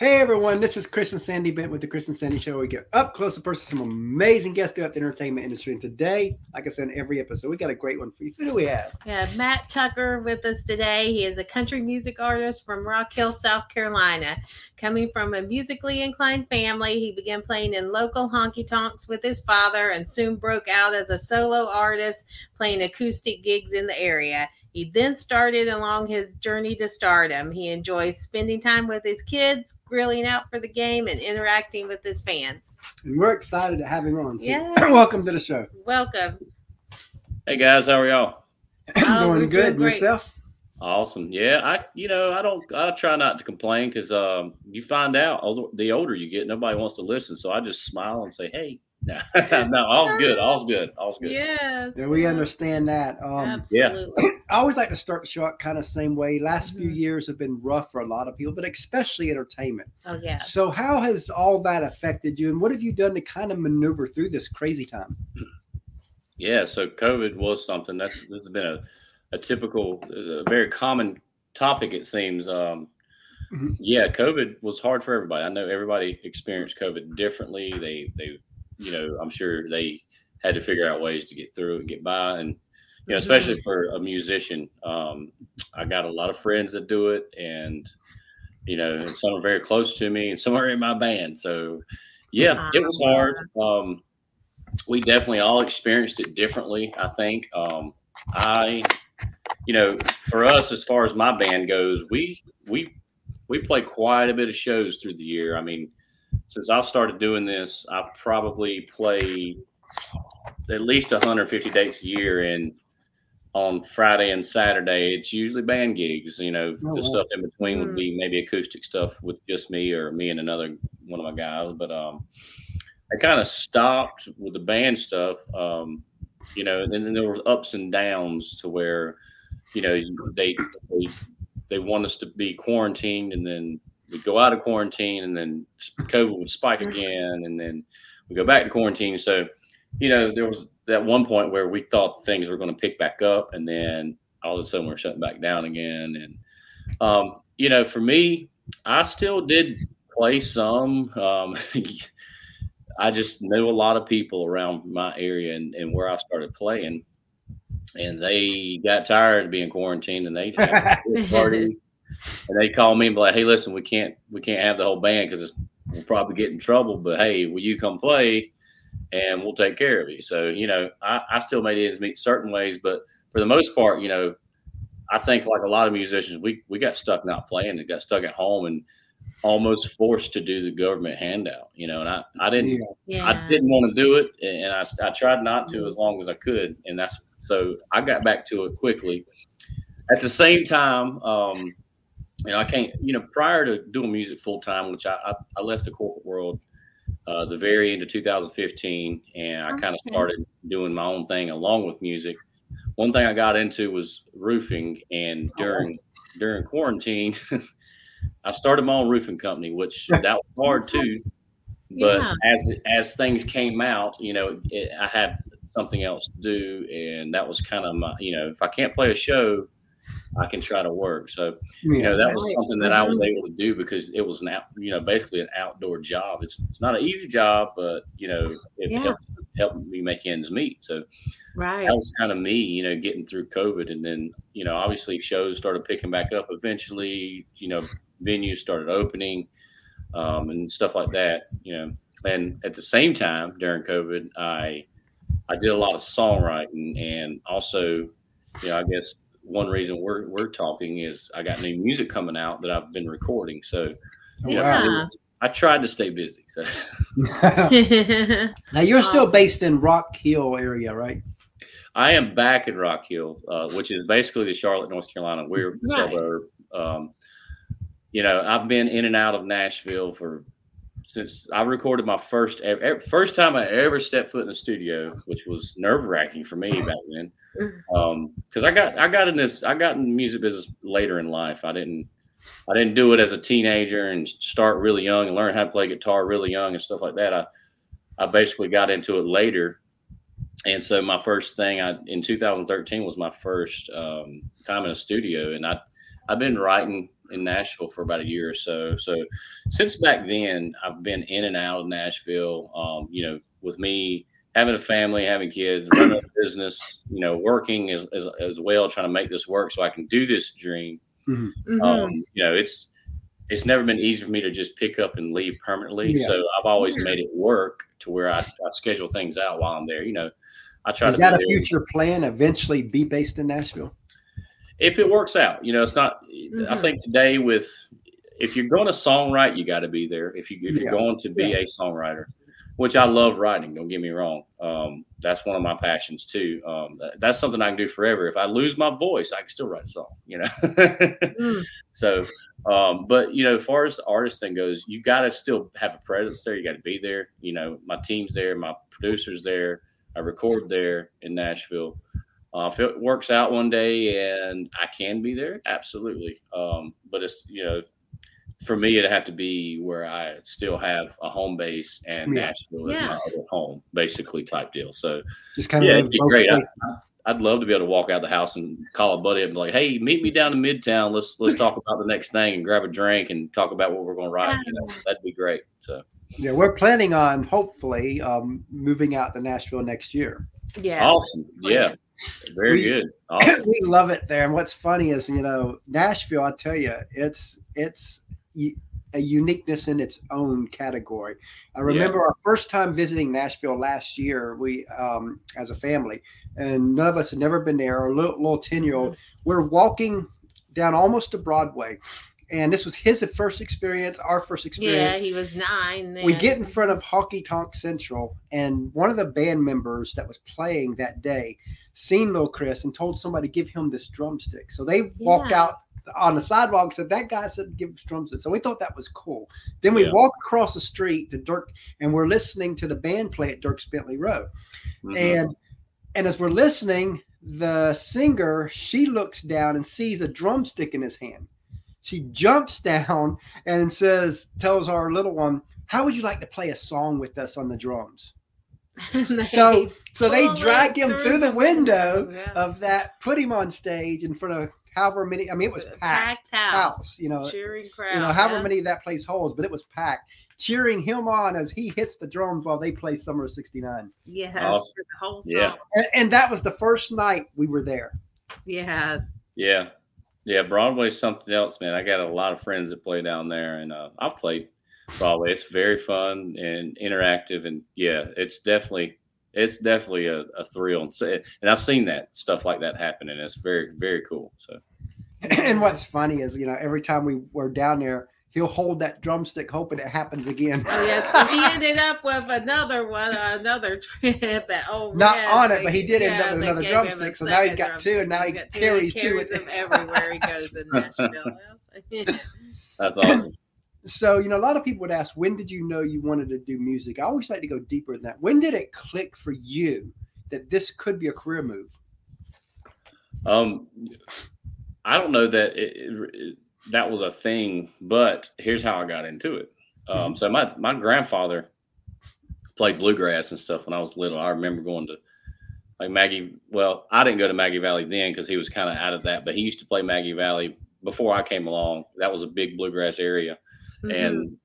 Hey everyone, this is Chris and Sandy Bent with the Chris and Sandy Show. We get up close and personal, some amazing guests throughout the entertainment industry. And today, like I said in every episode, we got a great one for you. Who do we have? We have Matt Tucker with us today. He is a country music artist from Rock Hill, South Carolina. Coming from a musically inclined family, he began playing in local honky tonks with his father and soon broke out as a solo artist, playing acoustic gigs in the area. He then started along his journey to stardom. He enjoys spending time with his kids, grilling out for the game, and interacting with his fans. And we're excited to have him on. So Yes. welcome to the show. Welcome. Hey guys, how are y'all? Oh, we're Doing doing good. great. Yourself? Awesome. Yeah, I you know I don't I try not to complain because um you find out the older you get, nobody wants to listen. So I just smile and say, hey, no, no, all's good, all's good, all's good. Yes. Yeah, we understand that. Um, Yeah. Absolutely. I always like to start the show out kind of same way. Last few Mhm. years have been rough for a lot of people, but especially entertainment. Oh, yeah. So, how has all that affected you, and what have you done to kind of maneuver through this crazy time? Yeah. So COVID was something that's this has been a a typical, a very common topic. It seems. Um, Mhm. Yeah, COVID was hard for everybody. I know everybody experienced COVID differently. They they you know I'm sure they had to figure out ways to get through and get by. And you know especially for a musician um, i got a lot of friends that do it and you know and some are very close to me and some are in my band. So yeah it was hard. Um, we definitely all experienced it differently i think. Um, i you know for us as far as my band goes we we we play quite a bit of shows through the year. I mean since i started doing this i probably play at least 150 dates a year and on friday and saturday it's usually band gigs you know Oh, the wow. stuff in between Mm. would be maybe acoustic stuff with just me or me and another one of my guys but um i kind of stopped with the band stuff um you know and then there was ups and downs to where you know they they, they want us to be quarantined and then we go out of quarantine and then covid would spike again and then we go back to quarantine so you know, there was that one point where we thought things were going to pick back up, and then all of a sudden we're shutting back down again. And um, you know, for me, I still did play some. Um, I just knew a lot of people around my area and, and where I started playing, and they got tired of being quarantined, and they had a party, and they called me and be like, "Hey, listen, we can't we can't have the whole band because we'll probably get in trouble, but hey, will you come play?" and we'll take care of you. So, you know, I, I still made ends meet certain ways, but for the most part, you know, I think like a lot of musicians, we, we got stuck not playing and got stuck at home and almost forced to do the government handout, you know, and I, I didn't, Yeah. Yeah. I didn't want to do it. And I, I tried not to as long as I could. And that's, so I got back to it quickly. At the same time, um, you know, I can't, you know, prior to doing music full time, which I, I, I left the corporate world uh, the very end of 2015, and I kind of started doing my own thing along with music. One thing I got into was roofing, and during during quarantine, I started my own roofing company, which that was hard too. But Yeah. as as things came out, you know, it, I had something else to do, and that was kind of my, you know, if I can't play a show, I can try to work. So you know that was something that I was able to do because it was an out, you know, basically an outdoor job. It's it's not an easy job, but you know, it Yeah. helped helped me make ends meet. So Right. that was kind of me, you know, getting through COVID, and then you know, obviously shows started picking back up. Eventually, you know, venues started opening, um, and stuff like that. You know, and at the same time during COVID, I I did a lot of songwriting, and also, you know, I guess one reason we're we're talking is I got new music coming out that I've been recording. So Oh, yeah, wow. I tried to stay busy. So now you're still Awesome. based in Rock Hill area, right? I am back in Rock Hill, uh, which is basically the Charlotte, North Carolina. We're a Right. suburb. Um, you know, I've been in and out of Nashville for since I recorded my first ev- ev- first time I ever stepped foot in the studio, which was nerve wracking for me back then. Because I got I got in this I got in the music business later in life. I didn't I didn't do it as a teenager and start really young and learn how to play guitar really young and stuff like that. I I basically got into it later. And so my first thing I in 2013 was my first um, time in a studio, and I I've been writing in Nashville for about a year or so. So since back then, I've been in and out of Nashville. Um, you know, with me having a family, having kids, running a business, you know, working as, as, as well, trying to make this work so I can do this dream. Mhm. Um, you know, it's it's never been easy for me to just pick up and leave permanently. Yeah. So I've always made it work to where I, I schedule things out while I'm there. You know, I try Is to that a there future plan? Eventually, be based in Nashville. if it works out. You know, it's not. I Mhm. think today with if you're going to songwrite, you got to be there. If you if Yeah. you're going to be a songwriter, which I love writing. Don't get me wrong. Um, that's one of my passions too. Um, that- that's something I can do forever. If I lose my voice, I can still write a song. You know. Mm. so, um, but you know, as far as the artist thing goes, you got to still have a presence there. You got to be there. You know, my team's there, my producers there. I record there in Nashville. Uh, if it works out one day and I can be there, absolutely. Um, but it's you know, for me, it'd have to be where I still have a home base and Yeah. Nashville is Yeah. my other home, basically type deal. So Just kind of yeah, live it'd be great. I, I'd love to be able to walk out the house and call a buddy and be like, "Hey, meet me down in Midtown. Let's let's talk about the next thing and grab a drink and talk about what we're going to write." You know, that'd be great. So Yeah, we're planning on hopefully um, moving out to Nashville next year. Yes. awesome, yeah, very We- good. Awesome. we love it there. And what's funny is, you know, Nashville. I tell you, it's it's u- a uniqueness in its own category. I remember our first time visiting Nashville last year. We, um, as a family, and none of us had never been there. Our little, little ten year old. We're walking down almost to Broadway, and this was his first experience. Our first experience. Yeah, he was nine. Then. we get in front of Honky Tonk Central, and one of the band members that was playing that day seen Lil Chris and told somebody give him this drumstick. So they walked Yeah. out on the sidewalk said, That guy said give us drumsticks. So we thought that was cool. Then we Yeah. walk across the street to Dierks, and we're listening to the band play at Dierks Bentley Road. Mhm. And and as we're listening, the singer she looks down and sees a drumstick in his hand. She jumps down and says, tells our little one, "How would you like to play a song with us on the drums?" So, so they drag him through the window Yeah. of that, put him on stage in front of however many. I mean, it was packed packed house, house, you know, cheering crowd. you know, however yeah. many that place holds, but it was packed, cheering him on as he hits the drums while they play Summer of '69. Yes, Awesome. for the whole song. Yeah. And, and that was the first night we were there. Yes. Yeah. Yeah. Broadway's something else, man. I got a lot of friends that play down there and uh, I've played Broadway. It's very fun and interactive. And yeah, it's definitely, it's definitely a, a thrill. And, and I've seen that stuff like that happen and it's very, very cool. So and what's funny is, you know, every time we were down there, he'll hold that drumstick, hoping it happens again. Oh, yes. he ended up with another one, another trip at Old Not Red. on it, They- but he did end up with another gave him a drumstick, so now he's got two, and now he drumstick. carries He two carries with- them everywhere he goes in Nashville. that's awesome. So, you know, a lot of people would ask, when did you know you wanted to do music? I always like to go deeper than that. When did it click for you that this could be a career move? Um, I don't know that it, it, it- that was a thing, but here's how I got into it. Um, so my my grandfather played bluegrass and stuff when I was little. I remember going to like Maggie. Well, I didn't go to Maggie Valley then because he was kind of out of that, but he used to play Maggie Valley before I came along. That was a big bluegrass area, Mhm. and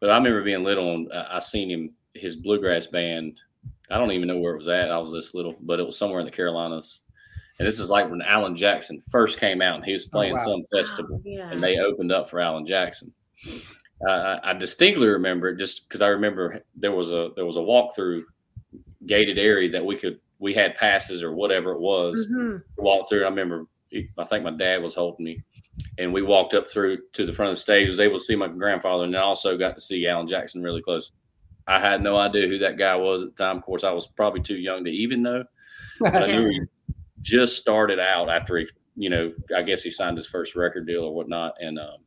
but I remember being little and I seen him his bluegrass band. I don't even know where it was at. I was this little, but it was somewhere in the Carolinas. And this is like when Alan Jackson first came out and he was playing wow. some festival Oh, yeah. and they opened up for Alan Jackson. Uh, I distinctly remember it just because I remember there was a there was a walkthrough gated area that we could we had passes or whatever it was Mhm. to walk through. I remember I think my dad was holding me, and we walked up through to the front of the stage. Was able to see my grandfather, and then also got to see Alan Jackson really close. I had no idea who that guy was at the time. Of course, I was probably too young to even know. But I knew he just started out after he, you know, I guess he signed his first record deal or whatnot. And um,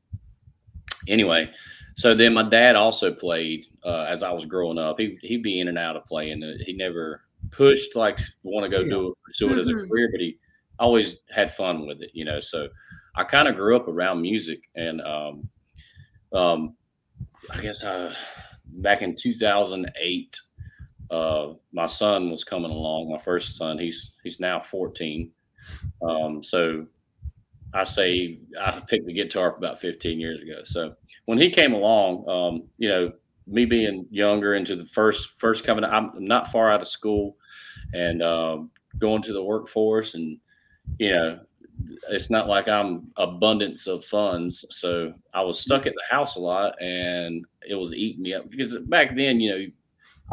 anyway, so then my dad also played uh, as I was growing up. He he'd be in and out of playing. He never pushed like want to go do it, pursue it as a Mhm. career, but he always had fun with it, you know. So I kind of grew up around music, and um, um, I guess I back in 2008 uh, my son was coming along. My first son, he's he's now 14. Um, so I say I picked the guitar up about 15 years ago. So when he came along, um, you know, me being younger into the first first coming, I'm not far out of school, and um, going to the workforce, and you know, it's not like I'm abundance of funds. So I was stuck at the house a lot, and it was eating me up because back then, you know,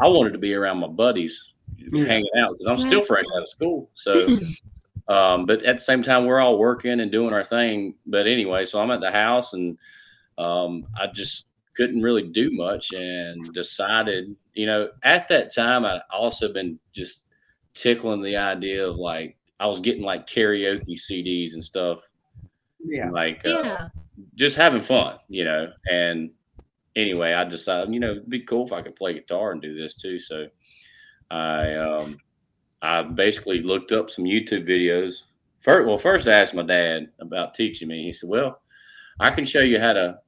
I wanted to be around my buddies, yeah. hanging out because I'm still fresh out of school. So. Um, but at the same time, we're all working and doing our thing. But anyway, so I'm at the house and um, I just couldn't really do much and decided, you know, at that time, I'd also been just tickling the idea of like, I was getting like karaoke CDs and stuff. Yeah. Like, uh, yeah. just having fun, you know. And anyway, I decided, you know, it'd be cool if I could play guitar and do this too. So I, um, I basically looked up some YouTube videos. First, well, first I asked my dad about teaching me. He said, "Well, I can show you how to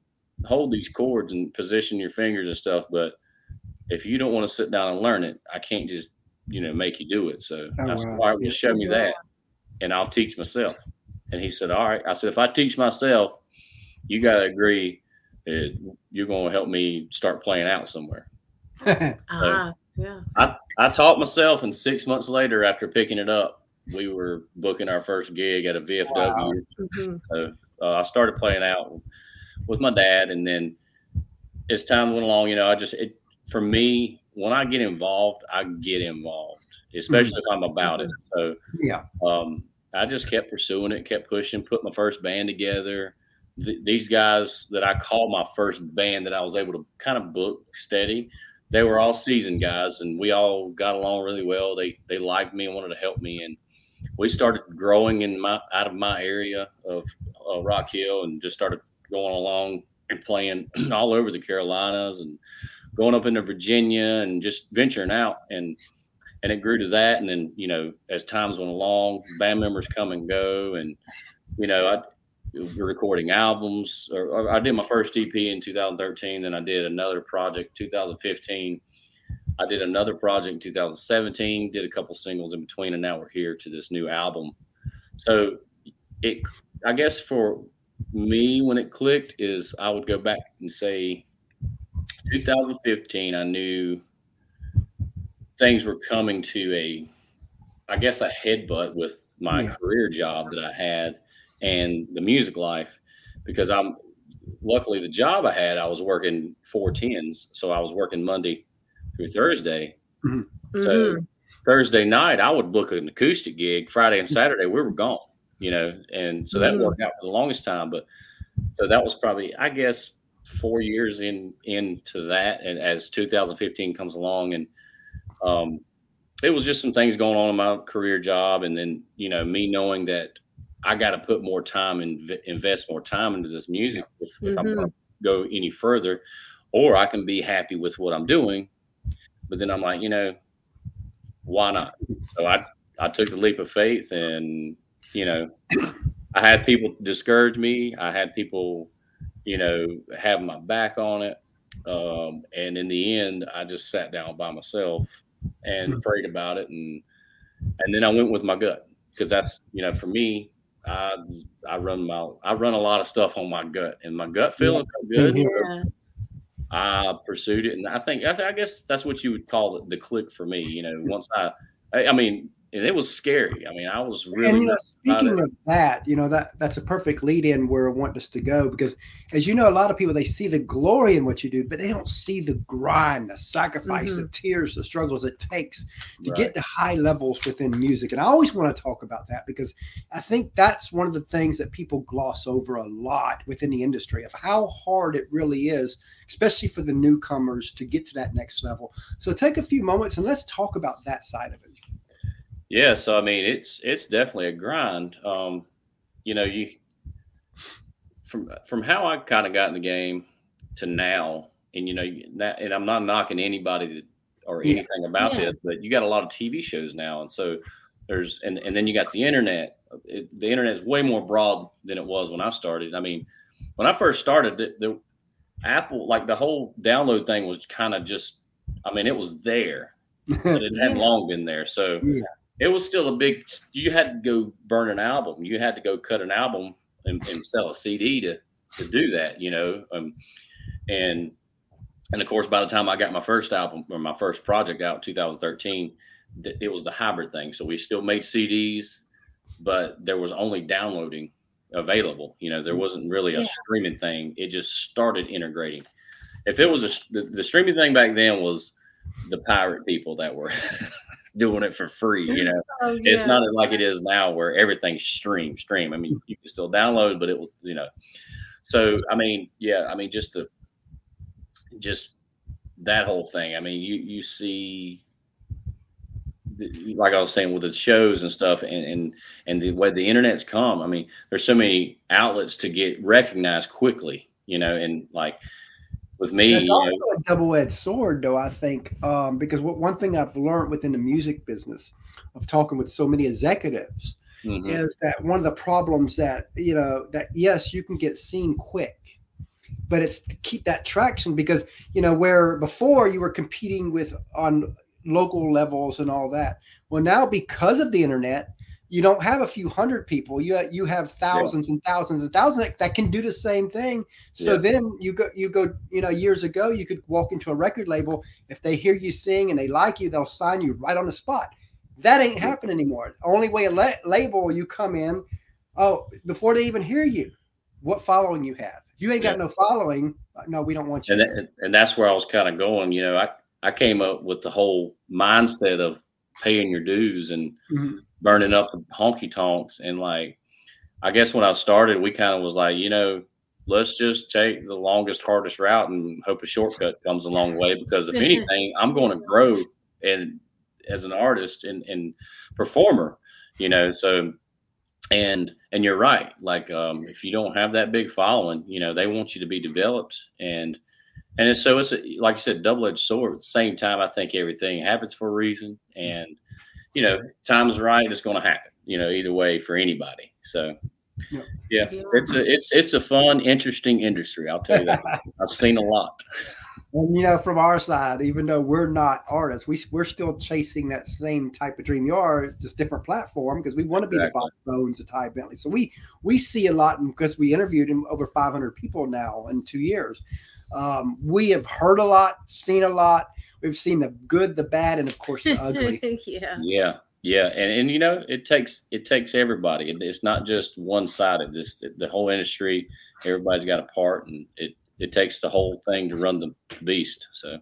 hold these chords and position your fingers and stuff, but if you don't want to sit down and learn it, I can't just, you know, make you do it. So oh, I said, wow. all right, well, show me that and I'll teach myself. And he said, all right. I said, if I teach myself, you got to agree that you're going to help me start playing out somewhere. uh-huh. yeah. I, I taught myself, and six months later, after picking it up, we were booking our first gig at a VFW. Wow. Mm-hmm. So uh, I started playing out with my dad, and then as time went along, you know, I just it for me when I get involved, I get involved, especially mm-hmm. if I'm about it. So yeah, um, I just kept pursuing it, kept pushing, put my first band together. Th- these guys that I called my first band that I was able to kind of book steady, they were all seasoned guys, and we all got along really well. They they liked me and wanted to help me, and we started growing in my out of my area of uh, Rock Hill, and just started going along and playing all over the Carolinas and going up into Virginia and just venturing out. And and it grew to that. And then you know as times went along band members come and go. And you know I recording albums. Or, or I did my first EP in 2013 then I did another project 2015 I did another project in 2017 did a couple singles in between. And now we're here to this new album. So it I guess for me when it clicked is I would go back and say 2015 I knew things were coming to a I guess a headbutt with my yeah. career job that I had and the music life because I'm luckily the job I had I was working four tens so I was working Monday through Thursday mm-hmm. so mm-hmm. Thursday night I would book an acoustic gig Friday and Saturday we were gone you know, and so that mm-hmm. worked out for the longest time. But so that was probably, I guess, four years in into that, and as 2015 comes along, and um, it was just some things going on in my career job, and then you know me knowing that I got to put more time and invest more time into this music if, mm-hmm. if I'm going to go any further, or I can be happy with what I'm doing. But then I'm like, you know, why not? So I I took the leap of faith and you know, I had people discourage me. I had people, you know, have my back on it. Um, and in the end, I just sat down by myself and hmm. prayed about it, and and then I went with my gut because that's you know for me, I I run my I run a lot of stuff on my gut, and my gut feeling felt good. Yeah. I pursued it, and I think I, guess that's what you would call the, the click for me. You know, once I, I mean, and it was scary. I mean, I was really. And, you know, speaking of that, you know that that's a perfect lead in where I want us to go because, as you know, a lot of people they see the glory in what you do, but they don't see the grind, the sacrifice, mm-hmm. the tears, the struggles it takes to right. get to high levels within music. And I always want to talk about that because I think that's one of the things that people gloss over a lot within the industry of how hard it really is, especially for the newcomers to get to that next level. So take a few moments and let's talk about that side of it. Yeah, so I mean, it's it's definitely a grind. Um, you know, you from from how I kind of got in the game to now, and you know, and I'm not knocking anybody that, or anything yeah. about yeah. this, but you got a lot of TV shows now, and so there's and and then you got the internet. It, the internet is way more broad than it was when I started. I mean, when I first started, the, the Apple like the whole download thing was kind of just. I mean, it was there, but it hadn't long been there. So. It was still a big. You had to go burn an album. You had to go cut an album and, and sell a CD to to do that, you know. Um, and and of course, by the time I got my first album or my first project out in 2013, th- it was the hybrid thing. So we still made CDs, but there was only downloading available. You know, there wasn't really a Yeah. streaming thing. It just started integrating. If it was a the, the streaming thing back then was the pirate people that were doing it for free. You know, Oh, it's not like it is now where everything's stream stream. I mean, you can still download, but it was you know. So I mean, yeah, I mean, just the just that whole thing. I mean, you you see. the- Like I was saying with the shows and stuff, and, and and the way the internet's come, I mean, there's so many outlets to get recognized quickly, you know, and like with me, That's you know, also a double-edged sword, though. I think um, because what, one thing I've learned within the music business of talking with so many executives mhm, is that one of the problems that you know that yes, you can get seen quick, but it's to keep that traction because you know where before you were competing with on local levels and all that. Well, now because of the internet, you don't have a few hundred people. You you have thousands and thousands and thousands that, can do the same thing. So Yeah. then you go you go you know years ago you could walk into a record label if they hear you sing and they like you they'll sign you right on the spot. That ain't happening anymore. Only way a la- label you come in, oh before they even hear you, what following you have. If you ain't got no following, uh, no, we don't want you. and that, and that's where I was kind of going. You know, I I came up with the whole mindset of paying your dues and Mhm. burning up the honky tonks and like I guess when I started, we kind of was like, you know, let's just take the longest, hardest route and hope a shortcut comes along the way. Because if anything, I'm going to grow and as an artist and, and performer, you know. So and and you're right. Like um, if you don't have that big following, you know, they want you to be developed and and it's, so it's a, like I said, double edged sword. At the same time, I think everything happens for a reason, and you know, time's right, it's going to happen. You know, either way for anybody. So, Yeah. yeah, Yeah. it's a it's it's a fun, interesting industry. I'll tell you that. I've seen a lot. And you know, from our side, even though we're not artists, we we're still chasing that same type of dream. You are just different platform because we want to be Exactly. the Bobby Bones, the Ty Bentley. So we we see a lot because we interviewed him over 500 people now in two years. Um, we have heard a lot, seen a lot. We've seen the good, the bad, and of course the ugly. yeah. Yeah, yeah, and and you know, it takes it takes everybody. It's not just one sided. This the whole industry. Everybody's got a part, and it it takes the whole thing to run the beast. So.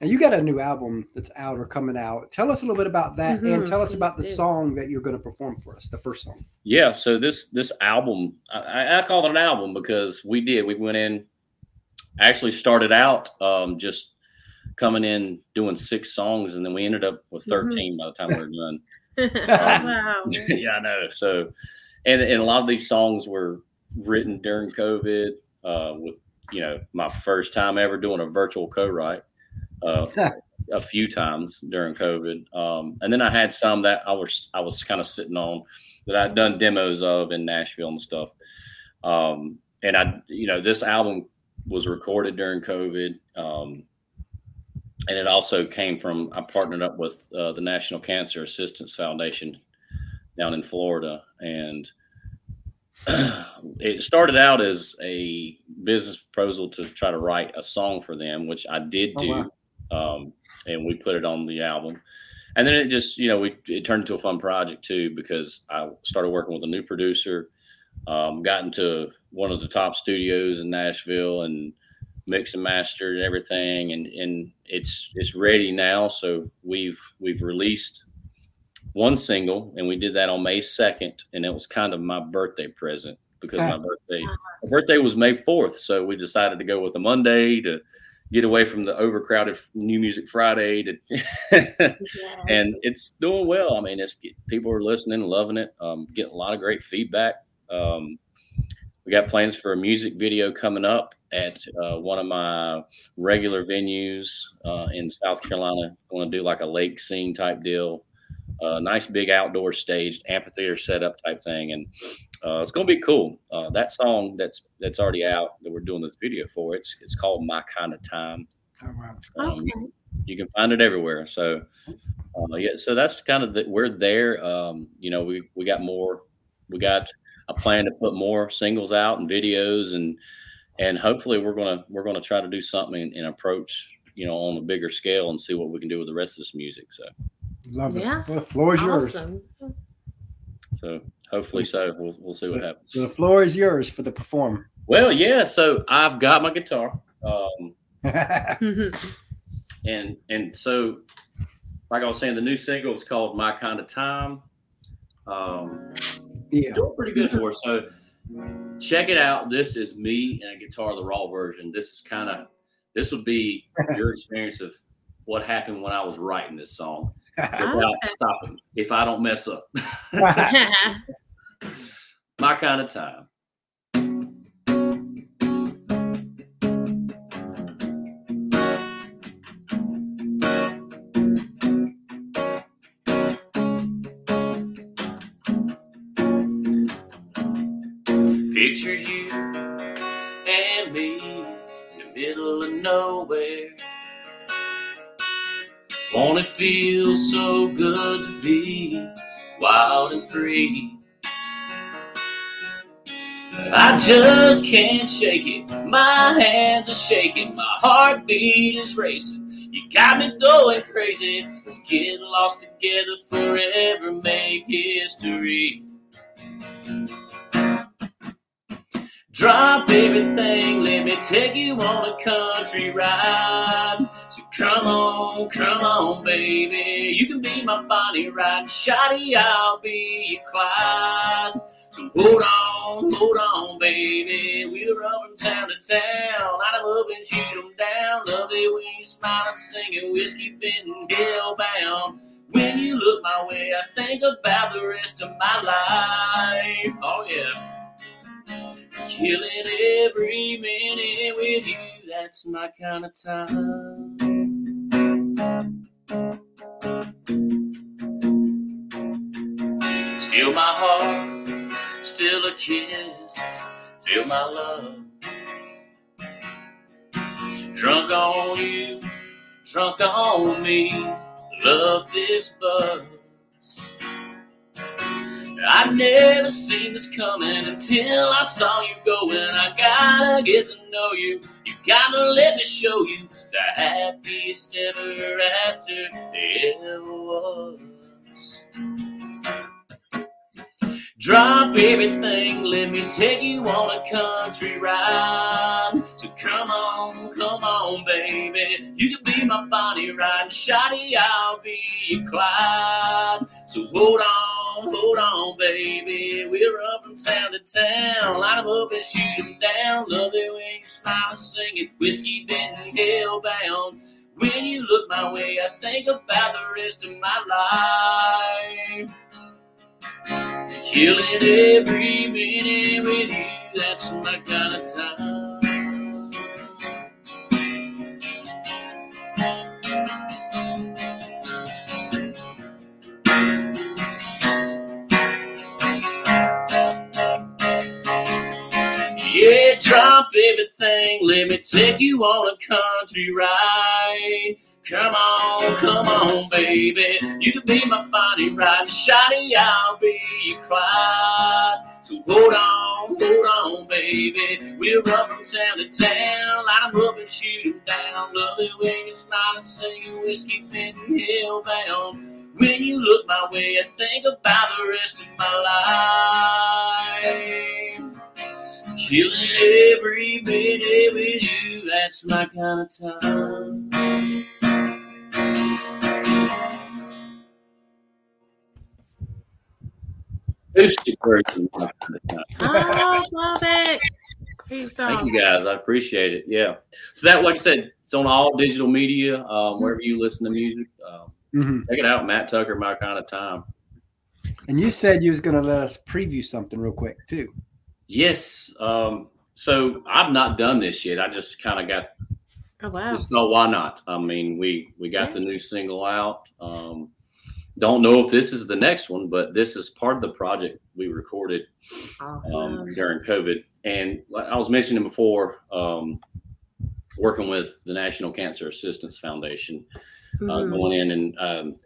And you got a new album that's out or coming out. Tell us a little bit about that, and Mhm, tell us about the song that you're going to perform for us. The first song. Yeah, so this this album, I, I call it an album because we did. We went in, actually started out um, just coming in doing six songs, and then we ended up with Mhm. 13 by the time we were done. wow. yeah, I know. So, and and a lot of these songs were written during COVID, uh, with you know my first time ever doing a virtual co-write. Uh, a few times during COVID, um, and then I had some that I was I was kind of sitting on that I'd done demos of in Nashville and stuff. Um, and I, you know, this album was recorded during COVID, um, and it also came from I partnered up with uh, the National Cancer Assistance Foundation down in Florida, and it started out as a business proposal to try to write a song for them, which I did Oh, do, wow. um, and we put it on the album. And then it just, you know, we it turned into a fun project too because I started working with a new producer, um, got into one of the top studios in Nashville, and mix and mastered and everything, and and it's it's ready now. So we've we've released one single, and we did that on May second, and it was kind of my birthday present because my birthday my birthday was May fourth, so we decided to go with a Monday to get away from the overcrowded New Music Friday to and it's doing well. I mean, it's people are listening, loving it, um, getting a lot of great feedback. Um, we got plans for a music video coming up at uh, one of my regular venues uh, in South Carolina. Going to do like a lake scene type deal, uh, nice big outdoor staged amphitheater setup type thing, and uh, it's going to be cool. Uh, that song that's that's already out that we're doing this video for it's it's called My Kind of Time. Oh, wow. Um, Okay. you can find it everywhere. So, uh, yeah, so that's kind of the, we're there. Um, you know, we we got more. We got. I plan to put more singles out and videos and and hopefully we're gonna we're gonna try to do something and, approach you know on a bigger scale and see what we can do with the rest of this music. So love it. Yeah. Well, the floor is awesome. yours. So hopefully so. We'll we'll see so, what happens. So the floor is yours for the perform. Well, yeah. So I've got my guitar. Um, and and so like I was saying, the new single is called My Kind of Time. Um, yeah, doing pretty good for us. So check it out. This is me and a guitar, the raw version. This is kind of this would be your experience of what happened when I was writing this song without stopping if I don't mess up. My kind of time. Picture you and me in the middle of nowhere. Won't it feel so good to be wild and free? I just can't shake it. My hands are shaking. My heartbeat is racing. You got me going crazy. Let's get lost together forever, make history. Drop everything, let me take you on a country ride. So come on, come on, baby. You can be my Bonnie Ride, Shotty, I'll be your Clyde. So hold on, hold on, baby. We'll run from town to town. Light 'em up and shoot 'em down. Love it when you smile and singing whiskey bitten hellbound. When you look my way, I think about the rest of my life. Oh yeah. Killing every minute with you, that's my kind of time. Still my heart, still a kiss, feel my love. Drunk on you, drunk on me, love this buzz. I never seen this coming until I saw you going. I gotta get to know you. You gotta let me show you the happiest ever after ever was. Drop everything, let me take you on a country ride. So come on, come on, baby. You can be my Bonnie Ride, Shotty, I'll be your Clyde. So hold on, hold on, baby. We're up from town to town. Line them up and shoot them down. Love it when you smile and sing it. Whiskey Denton hellbound. When you look my way, I think about the rest of my life. Killing every minute with you, that's my kind of time. Yeah, drop everything, let me take you on a country ride. Come on, come on, baby. You can be my Bonnie Ride, Shotty, I'll be your Clyde. So hold on, hold on, baby. We'll run from town to town, line 'em up and shoot 'em down. Love it when you smile and sing whiskey bitten hellbound. When you look my way, I think about the rest of my life. Killing every minute with you, that's my kind of time. acoustic version. Oh, love it. Thank you guys. I appreciate it. Yeah. So that, like I said, it's on all digital media, um, wherever you listen to music. Um, mm-hmm. Check it out, Matt Tucker, My Kind of Time. And you said you was going to let us preview something real quick too. Yes. Um, so I've not done this yet. I just kind of got. Oh wow! Just why not? I mean, we we got yeah. the new single out. Um, don't know if this is the next one, but this is part of the project we recorded um, awesome. um, during COVID. And I was mentioning before, um, working with the National Cancer Assistance Foundation, uh, mm-hmm. uh, going in and um,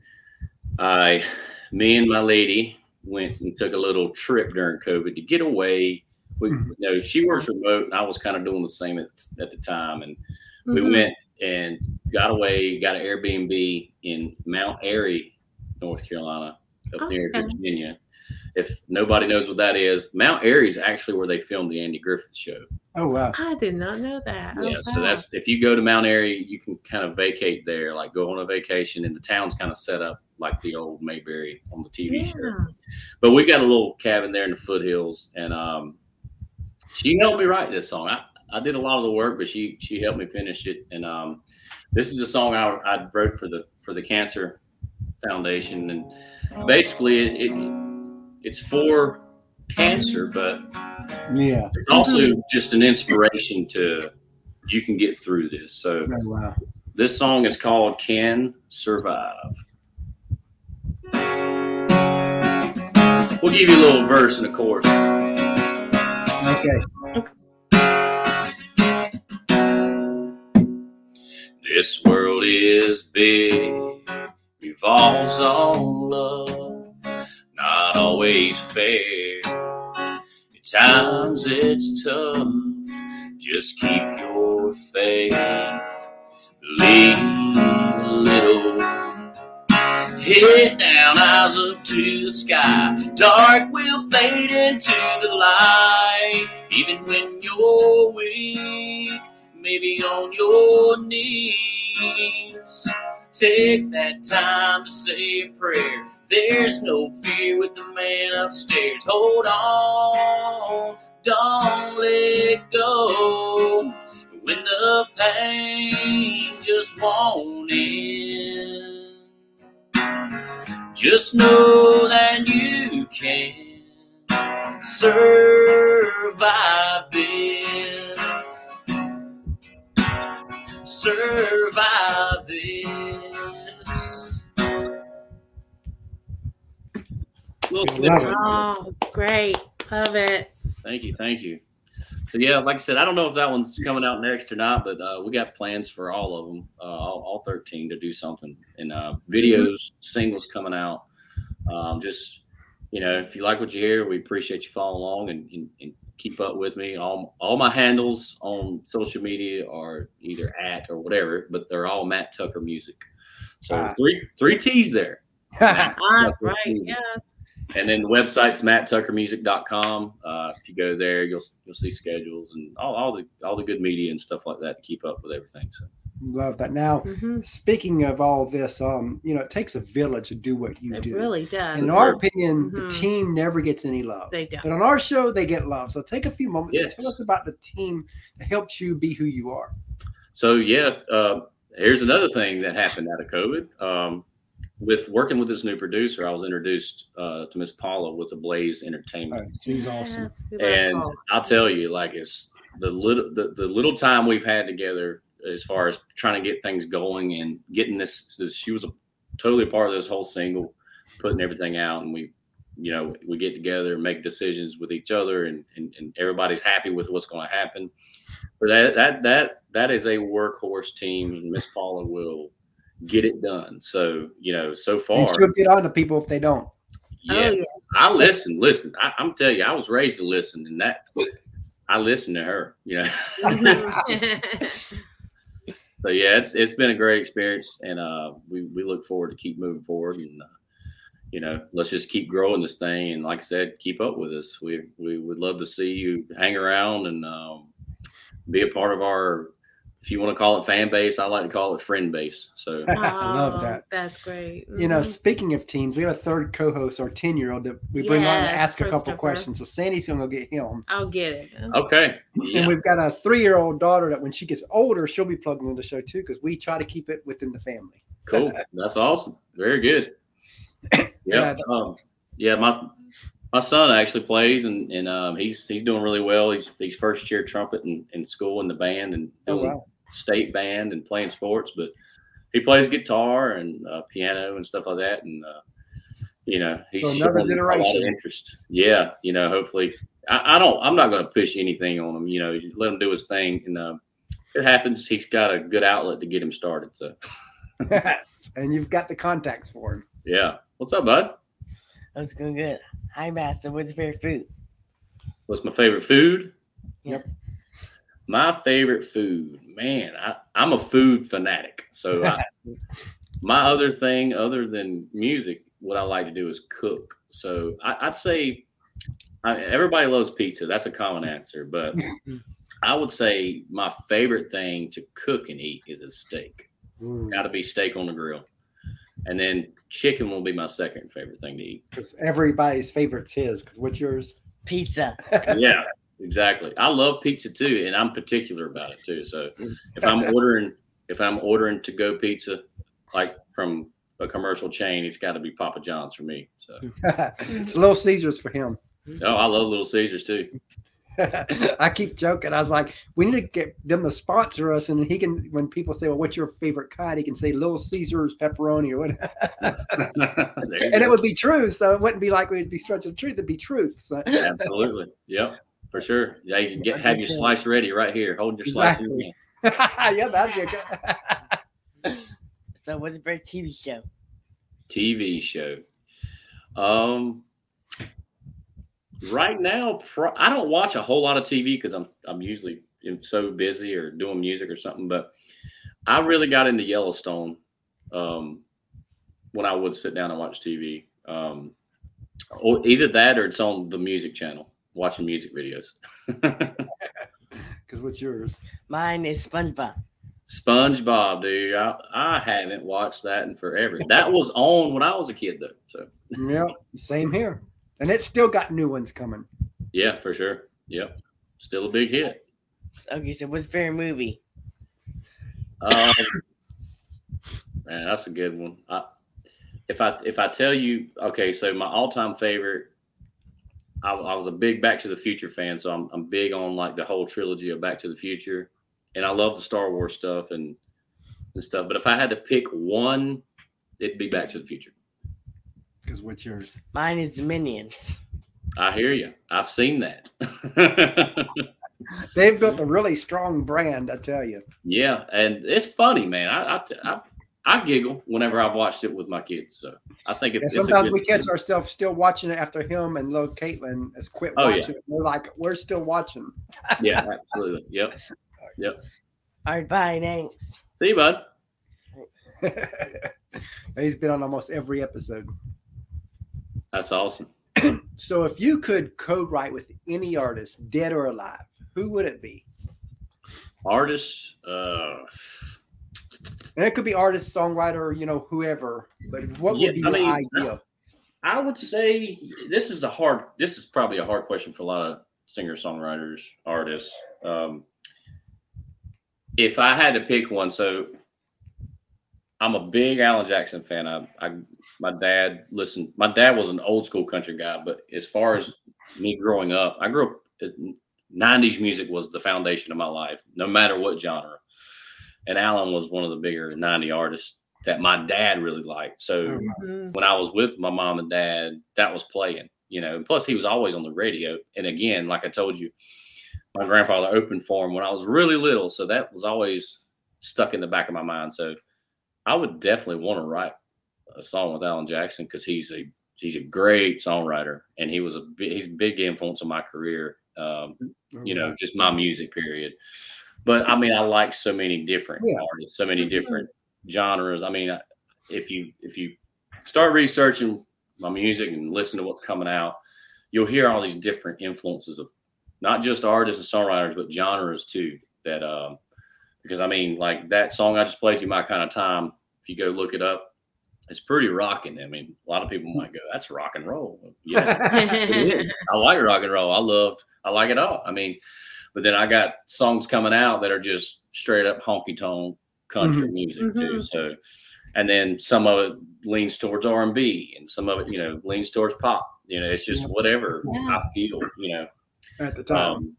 I, me and my lady, went and took a little trip during COVID to get away. We, Mhm. you know, she works remote, and I was kind of doing the same at, at the time. And we Mhm. went and got away, got an Airbnb in Mount Airy, North Carolina, up near Virginia. If nobody knows what that is, Mount Airy is actually where they filmed the Andy Griffith show. Oh wow. I did not know that. Yeah, Oh, so wow. that's if you go to Mount Airy, you can kind of vacate there, like go on a vacation, and the town's kind of set up like the old Mayberry on the TV show. But we got a little cabin there in the foothills, and um, she helped me write this song. I, I did a lot of the work, but she she helped me finish it. And um, this is the song I, I wrote for the for the Cancer Foundation, and basically it, it it's for cancer, but Yeah. it's also just an inspiration to you can get through this. So Oh, wow. this song is called "Can Survive." We'll give you a little verse and a chorus. Okay. This world is big, revolves on love, not always fair. At times it's tough, just keep your faith. Believe. Head down, eyes up to the sky. Dark will fade into the light, even when you're weak maybe on your knees. Take that time to say a prayer. There's no fear with the man upstairs. Hold on, don't let go. When the pain just won't end, just know that you can survive this survive this. Little Love it. Oh, great. Love it. Thank you, thank you. So yeah, like I said, I don't know if that one's coming out next or not, but uh, we got plans for all of them, uh, all, all thirteen, to do something. And uh, videos, singles coming out. Um, just you know, if you like what you hear, we appreciate you following along and, and, and keep up with me. All all my handles on social media are either at or whatever, but they're all Matt Tucker Music. So Ah. three three T's there. Tucker right. Music. Yeah. And then the website's matttuckermusic.com. Uh, if you go there, you'll you'll see schedules and all, all the all the good media and stuff like that to keep up with everything. So Love that. Now, hmm speaking of all this, um, you know, it takes a village to do what you It do. It really does. in our opinion, Mhm. the team never gets any love. they don't. But on our show, they get love. So take a few moments Yes. and tell us about the team that helped you be who you are. so yeah, uh, here's another thing that happened out of COVID. Um, with working with this new producer, I was introduced uh, to Miss Paula with the Blaze Entertainment. she's awesome. Yes, and I'll tell you, like it's the little the, the little time we've had together as far as trying to get things going and getting this, this she was a totally a part of this whole single, putting everything out, and we you know we get together and make decisions with each other, and and, and everybody's happy with what's going to happen. But that that that that is a workhorse team, and Miss Paula will get it done. So you know, so far, she'll get on to people if they don't. yes, yeah. I listen. Listen, I, I'm telling you, I was raised to listen, and that I listen to her. You know, Mhm. so yeah, it's it's been a great experience, and uh, we we look forward to keep moving forward, and uh, you know, let's just keep growing this thing, and like I said, keep up with us. We we would love to see you hang around and um, be a part of our. If you want to call it fan base, I like to call it friend base. So I love Oh, that. That's great. You know, Mhm. speaking of teams, we have a third co-host, our ten-year-old, that we bring on to ask a couple questions. So Sandy's gonna go get him, I'll get it. okay, and we've got a three-year-old daughter that when she gets older, she'll be plugged into the show too because we try to keep it within the family. cool. That's awesome. Very good. Yeah, Yeah, um, yeah. My my son actually plays, and and um, he's he's doing really well. He's he's first year trumpet in, in school in the band and Oh wow! State band and playing sports. But he plays guitar and uh, piano and stuff like that. And uh, you know, he's So another showing a lot of generation. interest. Yeah, you know, hopefully, I, I don't. I'm not going to push anything on him. You know, you let him do his thing, and uh, it happens. He's got a good outlet to get him started. So and you've got the contacts for him. yeah, what's up, bud? That's going good. Hi, Master. What's your favorite food? What's my favorite food? Yep. My favorite food, man. I, I'm a food fanatic. So I, my other thing, other than music, what I like to do is cook. So I, I'd say I, everybody loves pizza. That's a common answer, but I would say my favorite thing to cook and eat is a steak. Mm, Got to be steak on the grill, and then chicken will be my second favorite thing to eat. Because everybody's favorite's his. Because what's yours? Pizza. yeah, exactly. I love pizza too, and I'm particular about it too. So mm. if I'm ordering, if I'm ordering to go pizza, like from a commercial chain, it's got to be Papa John's for me. So it's Little Caesars for him. oh, I love Little Caesars too. I keep joking. I was like, we need to get them to sponsor us, and he can. When people say, "Well, what's your favorite kind?" He can say Little Caesars pepperoni or whatever, and it would be true. So it wouldn't be like we'd be stretching the truth. It'd be truth. So Absolutely. Yep. For sure. Yeah, you can get have your slice ready right here. Hold your slice Exactly. your hand. yeah, that'd be a good. So, what's a favorite TV show? TV show. Um, right now, pro- I don't watch a whole lot of TV because I'm I'm usually so busy or doing music or something. But I really got into Yellowstone um, when I would sit down and watch TV. Um, or either that or it's on the music channel watching music videos. Because what's yours? Mine is SpongeBob. SpongeBob, dude. I, I haven't watched that in forever. That was on when I was a kid, though. So Yep, same here. And it's still got new ones coming. yeah, for sure. Yep, still a big hit. Okay, so what's your favorite movie? Um, man, that's a good one. I, if I if I tell you, okay, so my all time favorite, I, I was a big Back to the Future fan, so I'm I'm big on like the whole trilogy of Back to the Future, and I love the Star Wars stuff and and stuff. But if I had to pick one, it'd be Back to the Future. Because what's yours? Mine is Minions. I hear you. I've seen that. They've built a really strong brand, I tell you. yeah, and it's funny, man. I I, I I giggle whenever I've watched it with my kids. So I think it's, And it's a sometimes good- we catch ourselves still watching it after him and little Caitlin has quit Oh, yeah. watching it. We're like, we're still watching. Yeah, absolutely. Yep. Yep. All right, bye. Thanks. See you, bud. He's been on almost every episode. That's awesome. So if you could co-write with any artist, dead or alive, who would it be? Artist, uh, And it could be artist, songwriter, you know, whoever. But what Yeah, would be I your mean, idea? I would say this is a hard. This is probably a hard question for a lot of singer songwriters, artists. Um, if I had to pick one, so I'm a big Alan Jackson fan. I, I, my dad listened. My dad was an old school country guy, but as far as me growing up, I grew up. 90s music was the foundation of my life, no matter what genre. And Alan was one of the bigger 90 artists that my dad really liked. So Mhm. when I was with my mom and dad, that was playing, you know. Plus, he was always on the radio. And again, like I told you, my grandfather opened for him when I was really little, so that was always stuck in the back of my mind. So I would definitely want to write a song with Alan Jackson because he's a he's a great songwriter, and he was a bi- he's a big influence on my career. Um, you know, just my music period. But I mean, I like so many different Yeah. artists, so many different genres. I mean, if you if you start researching my music and listen to what's coming out, you'll hear all these different influences of not just artists and songwriters, but genres too. That um, because I mean, like that song I just played you, my kind of time. If you go look it up, it's pretty rocking. I mean, a lot of people might go, "That's rock and roll." Yeah, it is. I like rock and roll. I loved. I like it all. I mean, but then I got songs coming out that are just straight up honky tonk country music too. Mhm. So, and then some of it leans towards R and B, and some of it, you know, leans towards pop. You know, it's just whatever Yeah. I feel. You know. at the time. Um,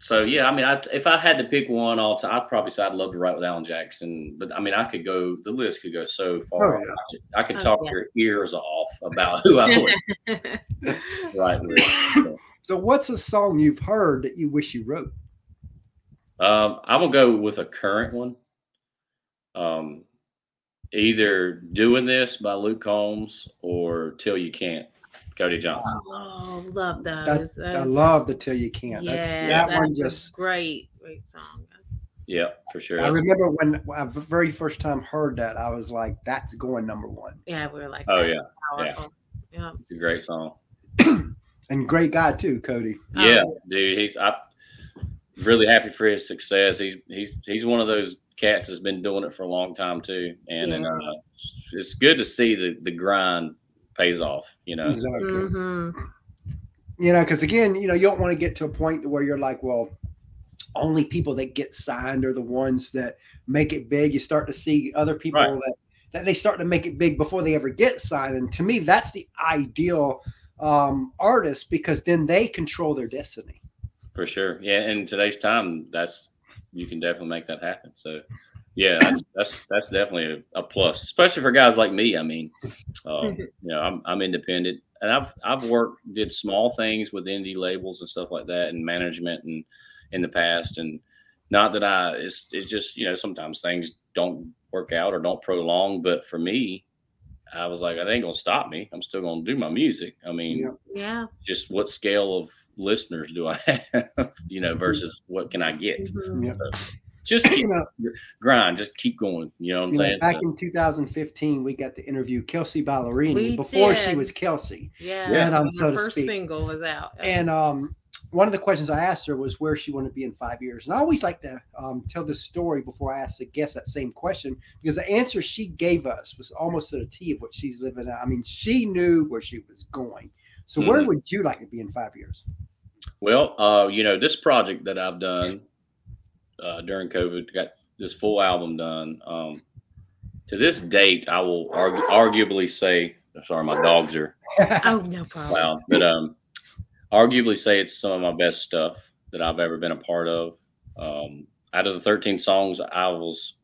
so yeah, I mean, I, if I had to pick one all time, I'd probably say I'd love to write with Alan Jackson. But I mean, I could go. The list could go so far. Oh, yeah. I could, I could Oh, talk yeah. your ears off about who I would write with. So, so what's a song you've heard that you wish you wrote? Um, I'm gonna go with a current one. Um, either doing this by Luke Combs or Till You Can't, Cody Johnson. Oh, love those. That's, those I love the till you can't. Yeah, that's, that's, that one a just. great, great song. Yeah, for sure. I That's- remember when I very first time heard that, I was like, "That's going number one." Yeah, we were like, Oh, that's yeah, powerful. Yeah. It's a great song. And great guy too, Cody. Yeah, dude, he's I'm really happy for his success. He's he's he's one of those cats that's been doing it for a long time too, and, and uh, it's good to see the the grind pays off. You know, Exactly. hmm You know, because again, you know, you don't want to get to a point where you're like, well, only people that get signed are the ones that make it big. You start to see other people Right. that that they start to make it big before they ever get signed. And to me, that's the ideal um, artist because then they control their destiny. for sure. Yeah, in today's time, that's you can definitely make that happen. So, yeah, that's that's, that's definitely a, a plus, especially for guys like me. I mean, um, you know, I'm I'm independent, and I've I've worked did small things with indie labels and stuff like that, and management and in the past, and not that I it's it's just you know sometimes things don't work out or don't prolong, but for me. I was like, it ain't gonna stop me. I'm still gonna do my music. I mean, Yeah. Yeah. just what scale of listeners do I have, you know, versus what can I get? Mhm. So just keep You know, grind, just keep going. You know what I'm you know, saying? back So- in 2015, we got to interview Kelsea Ballerini We before she was Kelsea. Yeah. Yeah, um, when so her to first speak. single was out. And um, one of the questions I asked her was where she wanted to be in five years. And I always like to um, tell this story before I ask the guest that same question because the answer she gave us was almost to the T of what she's living at. I mean, she knew where she was going. So, where Mhm. would you like to be in five years? well, uh, you know, this project that I've done uh, during COVID, got this full album done. Um, to this date, I will argu- arguably say, sorry, my dogs are oh, no problem. loud, but um, arguably say it's some of my best stuff that I've ever been a part of. Um, out of the 13 songs, I was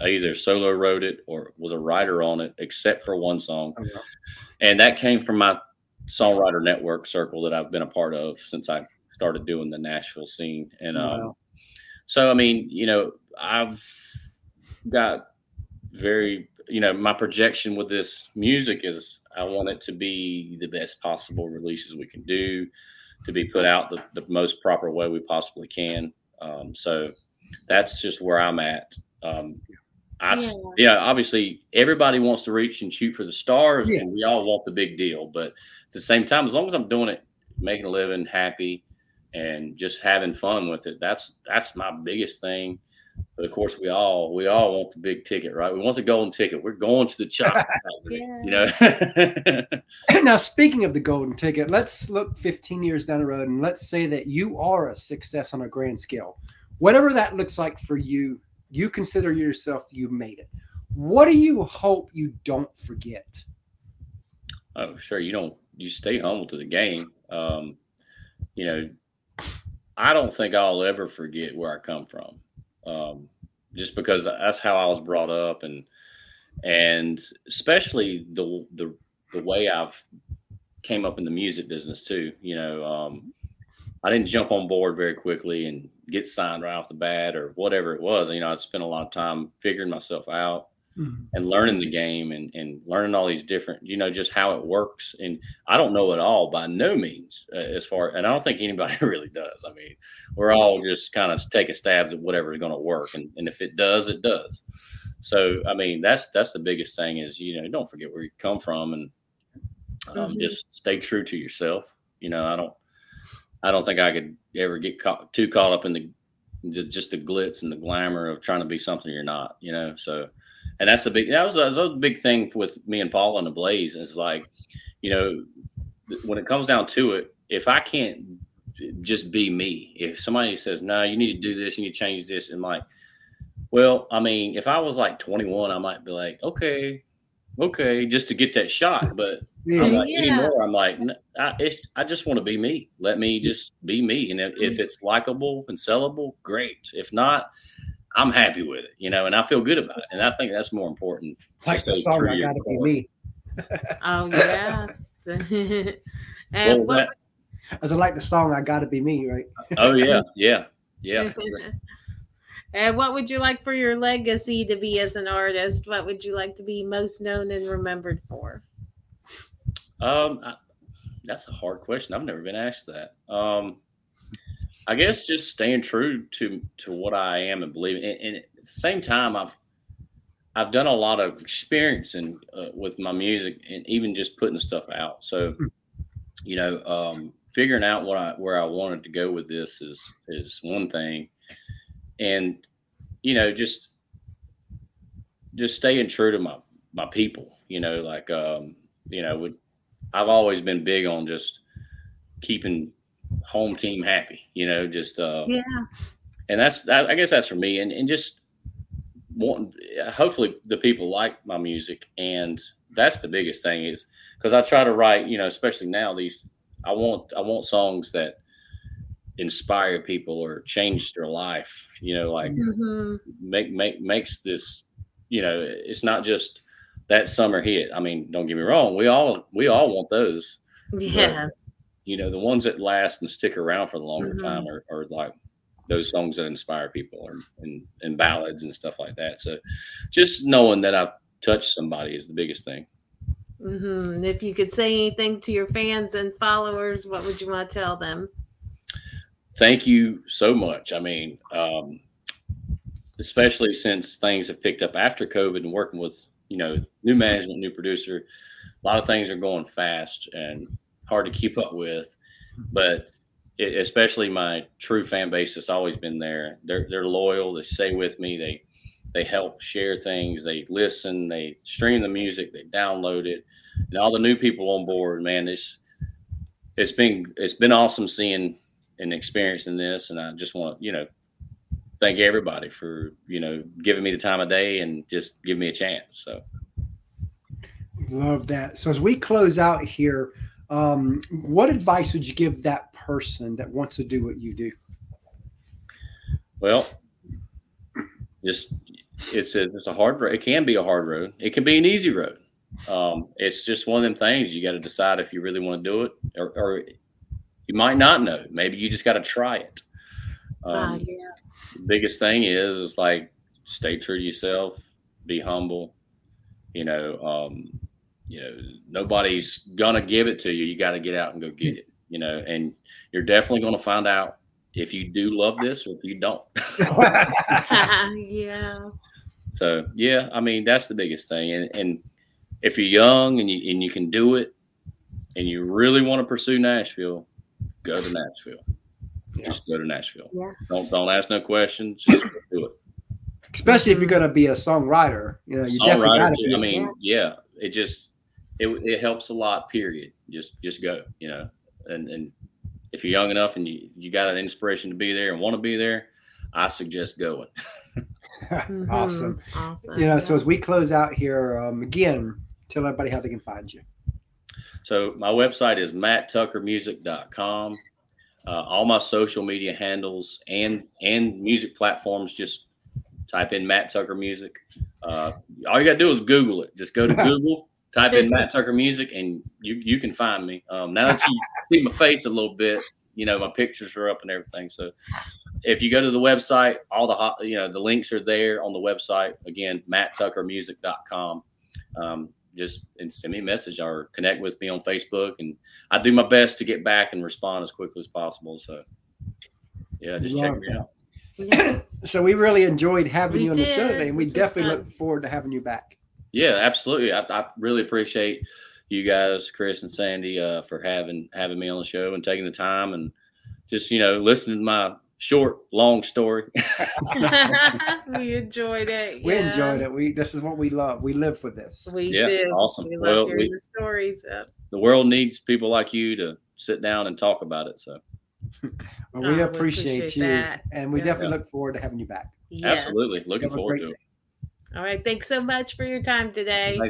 I either solo wrote it or was a writer on it, except for one song, Oh, yeah. and that came from my songwriter network circle that I've been a part of since I started doing the Nashville scene. And um, Wow. so, I mean, you know, I've got very, you know, my projection with this music is I want it to be the best possible releases we can do, to be put out the, the most proper way we possibly can. Um, so that's just where I'm at. Um, I, s- yeah. obviously everybody wants to reach and shoot for the stars, Yeah. and we all want the big deal. But at the same time, as long as I'm doing it, making a living, happy, and just having fun with it, that's that's my biggest thing. But of course, we all we all want the big ticket, right? We want the golden ticket. We're going to the chop, you know. now, speaking of the golden ticket, let's look 15 years down the road and let's say that you are a success on a grand scale. Whatever that looks like for you, you consider yourself you've made it. What do you hope you don't forget? Oh, sure. You don't. You stay humble to the game. Um, you know, I don't think I'll ever forget where I come from, um, just because that's how I was brought up, and and especially the the the way I've came up in the music business too. You know, um, I didn't jump on board very quickly and get signed right off the bat or whatever it was. You know, I spent a lot of time figuring myself out and learning the game and, and learning all these different, you know, just how it works. And I don't know it all by no means uh, as far, and I don't think anybody really does. I mean, we're all just kind of taking stabs at whatever is going to work. And, and if it does, it does. So, I mean, that's, that's the biggest thing is, you know, don't forget where you come from and um, Mhm. just stay true to yourself. You know, I don't, I don't think I could ever get caught, too caught up in the, the just the glitz and the glamour of trying to be something you're not, you know? So, and that's a big that was, that was a big thing with me and Paul and the Blaze. Is like, you know, when it comes down to it, if I can't just be me, if somebody says, "No, you need to do this, you need to change this," and like, well, I mean, if I was like 21, I might be like, okay, okay, just to get that shot. But I'm like, Yeah. anymore, I'm like, I, it's, I just want to be me. Let me just be me, and if, if it's likable and sellable, great. If not. I'm happy with it, you know, and I feel good about it. And I think that's more important. Like the song, I gotta be me. Oh yeah. and What was what- that? As I like the song, I gotta be me, right? Oh yeah, yeah, yeah. And what would you like for your legacy to be as an artist? What would you like to be most known and remembered for? Um, I, that's a hard question. I've never been asked that. Um, I guess just staying true to to what I am and believe. And, and at the same time, I've I've done a lot of experiencing uh, with my music and even just putting stuff out. So, you know, um, figuring out what I where I wanted to go with this is is one thing, and you know, just just staying true to my my people. You know, like um, you know, I've always been big on just keeping home team happy. You know, just uh, Yeah. and that's I guess that's for me, and and just wanting. hopefully the people like my music, and that's the biggest thing is because I try to write, you know, especially now these I want I want songs that inspire people or change their life. You know, like Mhm. make make makes this you know it's not just that summer hit i mean don't get me wrong we all we all want those Yes. You know the ones that last and stick around for the longer Mhm. time are, are like those songs that inspire people or and, and ballads and stuff like that so just knowing that i've touched somebody is the biggest thing hmm If you could say anything to your fans and followers, what would you want to tell them? thank you so much i mean um, especially since things have picked up after covid and working with you know new management new producer a lot of things are going fast and hard to keep up with but it, especially my true fan base has always been there. They're, they're loyal. They stay with me. They they help share things. They listen. They stream the music. They download it. And all the new people on board man it's it's been it's been awesome seeing and experiencing this. And i just want to you know thank everybody for you know giving me the time of day and just give me a chance so. Love that. So as we close out here, um, what advice would you give that person that wants to do what you do? well just it's a it's a hard road. It can be a hard road. It can be an easy road. Um, it's just one of them things you got to decide if you really want to do it or, or you might not know. Maybe you just got to try it. Um, Ah, yeah. the biggest thing is is like stay true to yourself be humble you know um you know nobody's gonna give it to you you got to get out and go get it you know and you're definitely gonna find out if you do love this or if you don't yeah. so yeah i mean that's the biggest thing and, and if you're young and you and you can do it and you really want to pursue nashville go to nashville Yeah. just go to nashville Yeah. don't don't ask no questions just do it Especially if you're mm-hmm. going to be a songwriter, you know, you definitely songwriter got to too. be. I mean, yeah, it just it it helps a lot. Period. Just just go. You know, and and if you're young enough and you you got an inspiration to be there and want to be there, I suggest going. Mhm. awesome. Awesome. You know, so as we close out here, um, again, tell everybody how they can find you. So my website is matttuckermusic.com. Uh, all my social media handles and and music platforms just type in Matt Tucker Music. Uh, all you got to do is Google it. Just go to Google, type in Matt Tucker Music, and you you can find me. Um, now that you see my face a little bit, you know my pictures are up and everything. So if you go to the website, all the hot, you know the links are there on the website. Again, matttuckermusic.com. Um, just and send me a message or connect with me on Facebook, and I do my best to get back and respond as quickly as possible. So yeah, just check me that. out. Yeah. So we really enjoyed having We you on the show today, and we This definitely look forward to having you back. Yeah, absolutely. I, I really appreciate you guys, Chris and Sandy, uh, for having having me on the show and taking the time and just you know listening to my short, long story. we enjoyed it. We enjoyed it. We this is what we love. We live for this. We Yeah, do. awesome. We love Well, hearing we- the stories. Yep. the world needs people like you to sit down and talk about it. So Well, Oh, we we appreciate, appreciate you, that. and we Yeah. definitely Yeah. look forward to having you back. Yes. absolutely, looking forward to it. All right. Thanks so much for your time today.